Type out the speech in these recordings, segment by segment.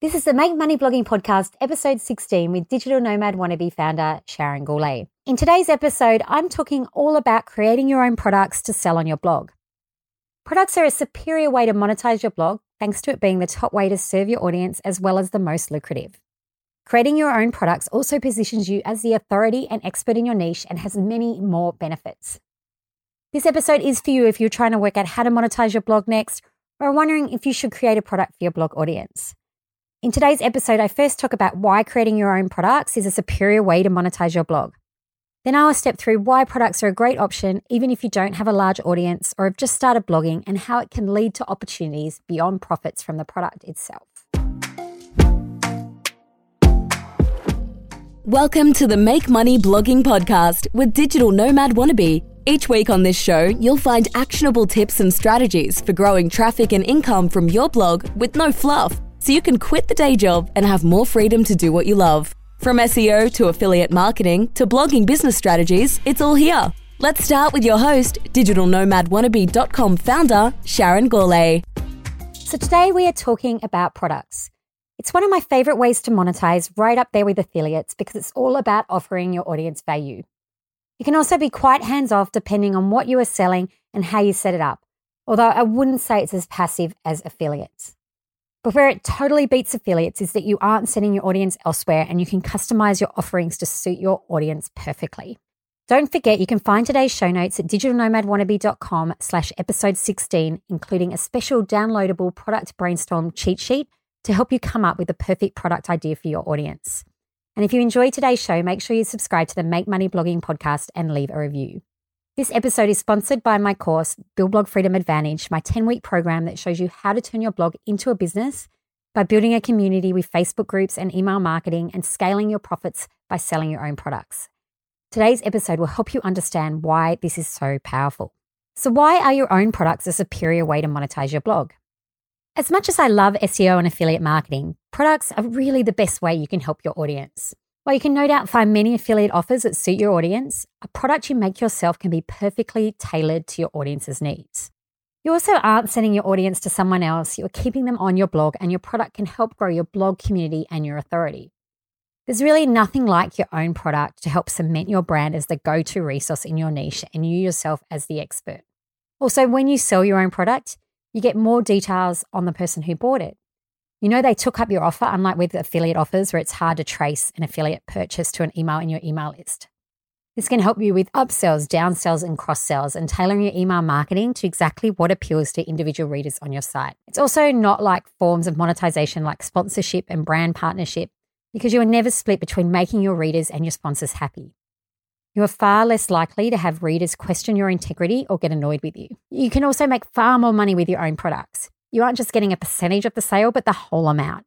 This is the Make Money Blogging Podcast, episode 16, with digital nomad wannabe founder Sharon Gourlay. In today's episode, I'm talking all about creating your own products to sell on your blog. Products are a superior way to monetize your blog, thanks to it being the top way to serve your audience as well as the most lucrative. Creating your own products also positions you as the authority and expert in your niche and has many more benefits. This episode is for you if you're trying to work out how to monetize your blog next or are wondering if you should create a product for your blog audience. In today's episode, I first talk about why creating your own products is a superior way to monetize your blog. Then I will step through why products are a great option, even if you don't have a large audience or have just started blogging, and how it can lead to opportunities beyond profits from the product itself. Welcome to the Make Money Blogging Podcast with Digital Nomad Wannabe. Each week on this show, you'll find actionable tips and strategies for growing traffic and income from your blog with no fluff so you can quit the day job and have more freedom to do what you love. From SEO to affiliate marketing to blogging business strategies, it's all here. Let's start with your host, digitalnomadwannabe.com founder, Sharon Gourlay. So today we are talking about products. It's one of my favorite ways to monetize, right up there with affiliates, because it's all about offering your audience value. You can also be quite hands off depending on what you are selling and how you set it up, although I wouldn't say it's as passive as affiliates. But where it totally beats affiliates is that you aren't sending your audience elsewhere and you can customize your offerings to suit your audience perfectly. Don't forget you can find today's show notes at digitalnomadwannabe.com slash episode 16, including a special downloadable product brainstorm cheat sheet to help you come up with the perfect product idea for your audience. And if you enjoyed today's show, make sure you subscribe to the Make Money Blogging podcast and leave a review. This episode is sponsored by my course, Build Blog Freedom Advantage, my 10 week program that shows you how to turn your blog into a business by building a community with Facebook groups and email marketing and scaling your profits by selling your own products. Today's episode will help you understand why this is so powerful. So, why are your own products a superior way to monetize your blog? As much as I love SEO and affiliate marketing, products are really the best way you can help your audience. While you can no doubt find many affiliate offers that suit your audience, a product you make yourself can be perfectly tailored to your audience's needs. You also aren't sending your audience to someone else, you're keeping them on your blog, and your product can help grow your blog community and your authority. There's really nothing like your own product to help cement your brand as the go to resource in your niche and you yourself as the expert. Also, when you sell your own product, you get more details on the person who bought it. You know, they took up your offer, unlike with affiliate offers where it's hard to trace an affiliate purchase to an email in your email list. This can help you with upsells, downsells, and cross sells and tailoring your email marketing to exactly what appeals to individual readers on your site. It's also not like forms of monetization like sponsorship and brand partnership because you are never split between making your readers and your sponsors happy. You are far less likely to have readers question your integrity or get annoyed with you. You can also make far more money with your own products. You aren't just getting a percentage of the sale, but the whole amount.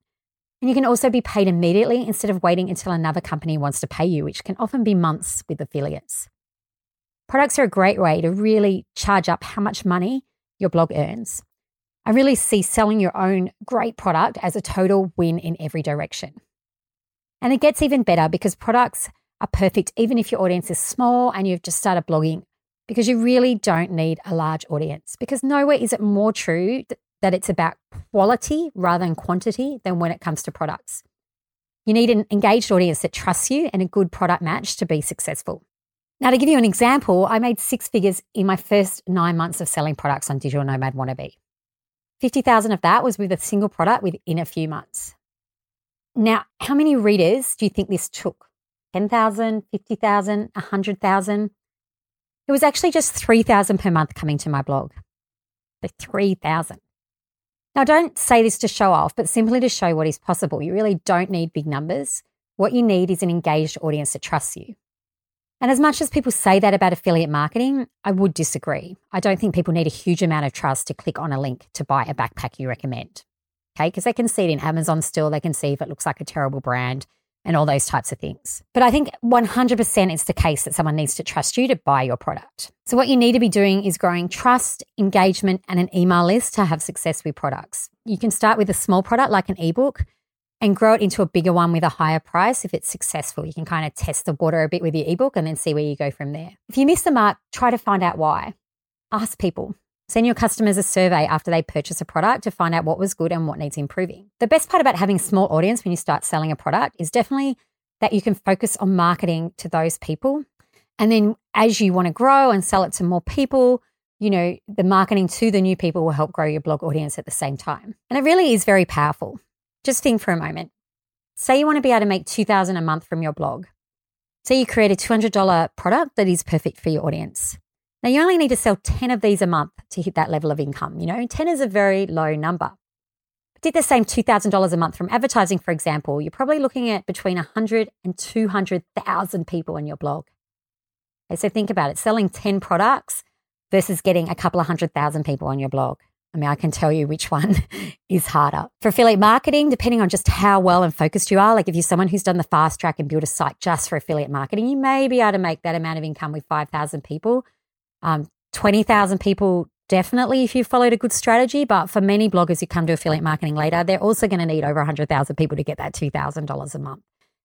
And you can also be paid immediately instead of waiting until another company wants to pay you, which can often be months with affiliates. Products are a great way to really charge up how much money your blog earns. I really see selling your own great product as a total win in every direction. And it gets even better because products are perfect even if your audience is small and you've just started blogging because you really don't need a large audience because nowhere is it more true that it's about quality rather than quantity than when it comes to products. You need an engaged audience that trusts you and a good product match to be successful. Now, to give you an example, I made six figures in my first nine months of selling products on Digital Nomad Wannabe. 50,000 of that was with a single product within a few months. Now, how many readers do you think this took? 10,000, 50,000, 100,000? It was actually just 3,000 per month coming to my blog. The 3,000. Now, don't say this to show off, but simply to show what is possible. You really don't need big numbers. What you need is an engaged audience that trusts you. And as much as people say that about affiliate marketing, I would disagree. I don't think people need a huge amount of trust to click on a link to buy a backpack you recommend. Okay, because they can see it in Amazon still, they can see if it looks like a terrible brand and all those types of things. But I think 100% it's the case that someone needs to trust you to buy your product. So, what you need to be doing is growing trust, engagement, and an email list to have success with products. You can start with a small product like an ebook and grow it into a bigger one with a higher price if it's successful. You can kind of test the water a bit with your ebook and then see where you go from there. If you miss the mark, try to find out why. Ask people. Send your customers a survey after they purchase a product to find out what was good and what needs improving. The best part about having a small audience when you start selling a product is definitely that you can focus on marketing to those people. And then as you want to grow and sell it to more people, you know, the marketing to the new people will help grow your blog audience at the same time. And it really is very powerful. Just think for a moment. Say you want to be able to make 2000 a month from your blog. Say you create a $200 product that is perfect for your audience. Now you only need to sell 10 of these a month to hit that level of income. You know, 10 is a very low number. Did the same $2,000 a month from advertising, for example, you're probably looking at between 100 and 200,000 people on your blog. Okay, so think about it. Selling 10 products versus getting a couple of hundred thousand people on your blog. I mean, I can tell you which one is harder. For affiliate marketing, depending on just how well and focused you are, like if you're someone who's done the fast track and built a site just for affiliate marketing, you may be able to make that amount of income with 5,000 people. Um, 20,000 people, definitely if you followed a good strategy. But for many bloggers who come to affiliate marketing later, they're also going to need over 100,000 people to get that $2,000 a month.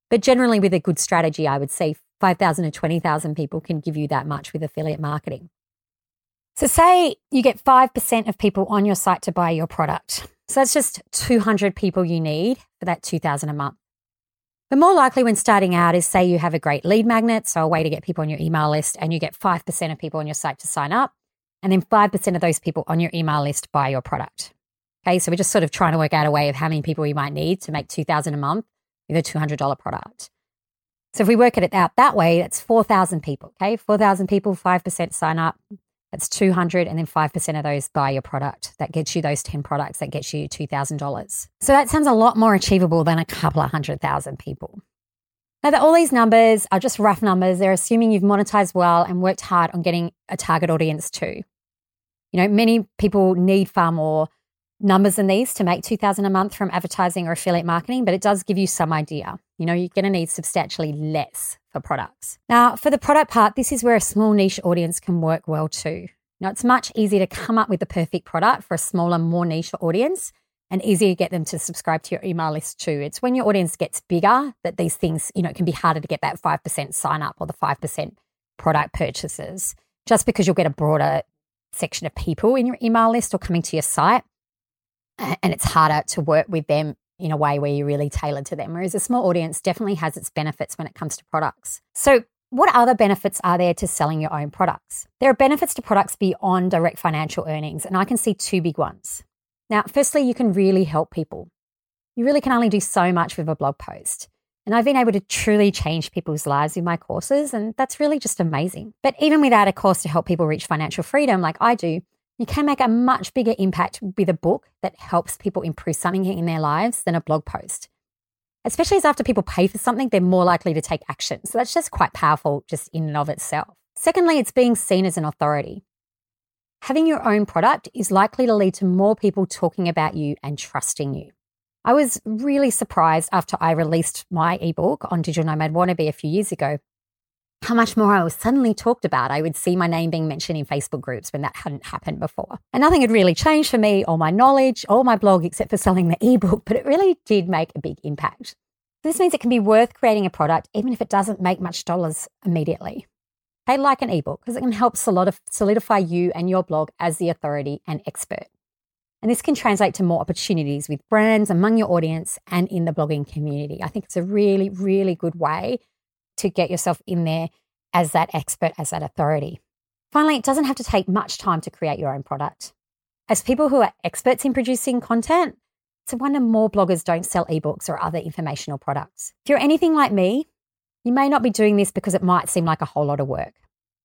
But generally, with a good strategy, I would say 5,000 to 20,000 people can give you that much with affiliate marketing. So, say you get 5% of people on your site to buy your product. So, that's just 200 people you need for that 2000 a month. But more likely when starting out is say you have a great lead magnet, so a way to get people on your email list, and you get 5% of people on your site to sign up, and then 5% of those people on your email list buy your product. Okay, so we're just sort of trying to work out a way of how many people you might need to make 2000 a month with a $200 product. So if we work it out that way, that's 4,000 people. Okay, 4,000 people, 5% sign up, that's 200 and then 5% of those buy your product. That gets you those 10 products that gets you $2,000. So that sounds a lot more achievable than a couple of hundred thousand people. Now that all these numbers are just rough numbers, they're assuming you've monetized well and worked hard on getting a target audience too. You know, many people need far more numbers than these to make 2000 a month from advertising or affiliate marketing, but it does give you some idea. You know, you're going to need substantially less for products. Now, for the product part, this is where a small niche audience can work well too. Now, it's much easier to come up with the perfect product for a smaller, more niche audience and easier to get them to subscribe to your email list too. It's when your audience gets bigger that these things, you know, it can be harder to get that 5% sign up or the 5% product purchases just because you'll get a broader section of people in your email list or coming to your site. And it's harder to work with them in a way where you're really tailored to them. Whereas a small audience definitely has its benefits when it comes to products. So, what other benefits are there to selling your own products? There are benefits to products beyond direct financial earnings, and I can see two big ones. Now, firstly, you can really help people. You really can only do so much with a blog post. And I've been able to truly change people's lives in my courses, and that's really just amazing. But even without a course to help people reach financial freedom like I do, you can make a much bigger impact with a book that helps people improve something in their lives than a blog post. Especially as after people pay for something, they're more likely to take action. So that's just quite powerful just in and of itself. Secondly, it's being seen as an authority. Having your own product is likely to lead to more people talking about you and trusting you. I was really surprised after I released my ebook on Digital Nomad Wannabe a few years ago how much more I was suddenly talked about. I would see my name being mentioned in Facebook groups when that hadn't happened before. And nothing had really changed for me or my knowledge or my blog except for selling the ebook, but it really did make a big impact. This means it can be worth creating a product even if it doesn't make much dollars immediately. I like an ebook because it can help solidify you and your blog as the authority and expert. And this can translate to more opportunities with brands among your audience and in the blogging community. I think it's a really, really good way to get yourself in there as that expert, as that authority. Finally, it doesn't have to take much time to create your own product. As people who are experts in producing content, it's a wonder more bloggers don't sell ebooks or other informational products. If you're anything like me, you may not be doing this because it might seem like a whole lot of work.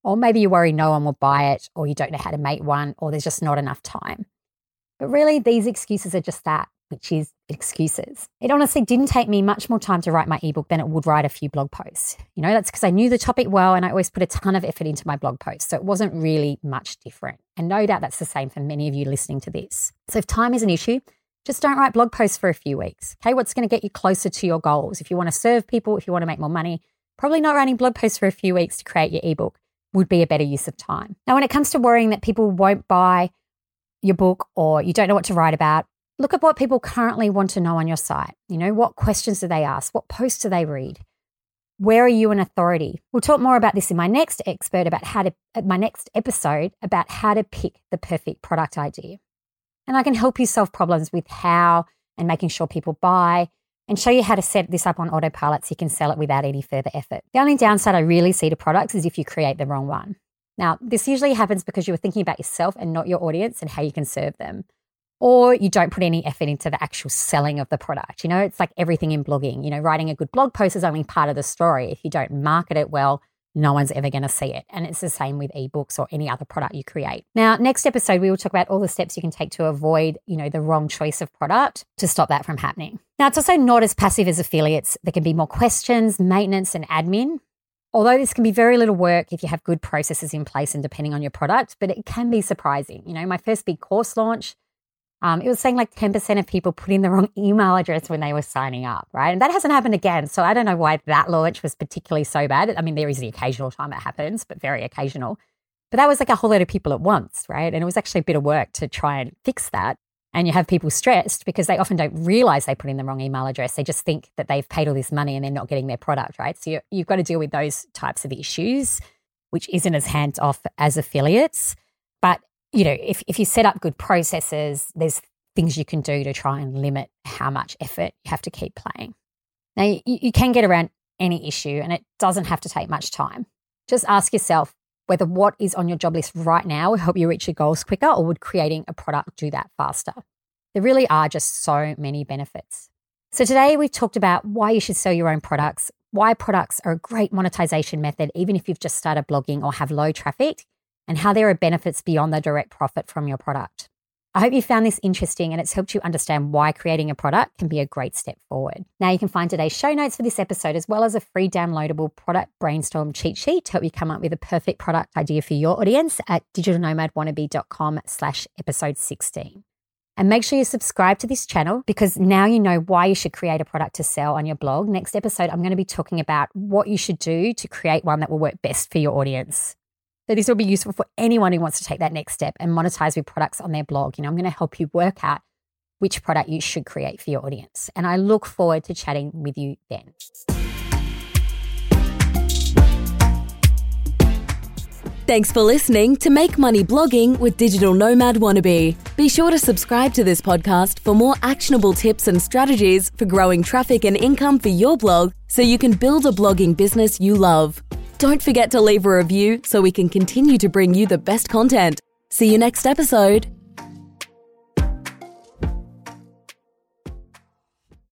Or maybe you worry no one will buy it, or you don't know how to make one, or there's just not enough time. But really, these excuses are just that which is excuses. It honestly didn't take me much more time to write my ebook than it would write a few blog posts. You know, that's because I knew the topic well and I always put a ton of effort into my blog posts. So it wasn't really much different. And no doubt that's the same for many of you listening to this. So if time is an issue, just don't write blog posts for a few weeks. Okay, what's going to get you closer to your goals? If you want to serve people, if you want to make more money, probably not writing blog posts for a few weeks to create your ebook would be a better use of time. Now, when it comes to worrying that people won't buy your book or you don't know what to write about, Look at what people currently want to know on your site. You know, what questions do they ask? What posts do they read? Where are you an authority? We'll talk more about this in my next expert about how to my next episode about how to pick the perfect product idea. And I can help you solve problems with how and making sure people buy and show you how to set this up on autopilot so you can sell it without any further effort. The only downside I really see to products is if you create the wrong one. Now, this usually happens because you were thinking about yourself and not your audience and how you can serve them. Or you don't put any effort into the actual selling of the product. You know, it's like everything in blogging. You know, writing a good blog post is only part of the story. If you don't market it well, no one's ever going to see it. And it's the same with ebooks or any other product you create. Now, next episode, we will talk about all the steps you can take to avoid, you know, the wrong choice of product to stop that from happening. Now, it's also not as passive as affiliates. There can be more questions, maintenance, and admin. Although this can be very little work if you have good processes in place and depending on your product, but it can be surprising. You know, my first big course launch, um, it was saying like 10% of people put in the wrong email address when they were signing up, right? And that hasn't happened again. So I don't know why that launch was particularly so bad. I mean, there is the occasional time it happens, but very occasional. But that was like a whole lot of people at once, right? And it was actually a bit of work to try and fix that. And you have people stressed because they often don't realize they put in the wrong email address. They just think that they've paid all this money and they're not getting their product, right? So you, you've got to deal with those types of issues, which isn't as hands off as affiliates. But you know, if, if you set up good processes, there's things you can do to try and limit how much effort you have to keep playing. Now, you, you can get around any issue and it doesn't have to take much time. Just ask yourself whether what is on your job list right now will help you reach your goals quicker or would creating a product do that faster. There really are just so many benefits. So, today we've talked about why you should sell your own products, why products are a great monetization method, even if you've just started blogging or have low traffic, and how there are benefits beyond the direct profit from your product. I hope you found this interesting and it's helped you understand why creating a product can be a great step forward. Now you can find today's show notes for this episode as well as a free downloadable product brainstorm cheat sheet to help you come up with a perfect product idea for your audience at digitalnomadwannabe.com slash episode 16. And make sure you subscribe to this channel because now you know why you should create a product to sell on your blog. Next episode, I'm going to be talking about what you should do to create one that will work best for your audience. So this will be useful for anyone who wants to take that next step and monetize with products on their blog. You know, I'm going to help you work out which product you should create for your audience. And I look forward to chatting with you then. Thanks for listening to Make Money Blogging with Digital Nomad Wannabe. Be sure to subscribe to this podcast for more actionable tips and strategies for growing traffic and income for your blog so you can build a blogging business you love. Don't forget to leave a review so we can continue to bring you the best content. See you next episode.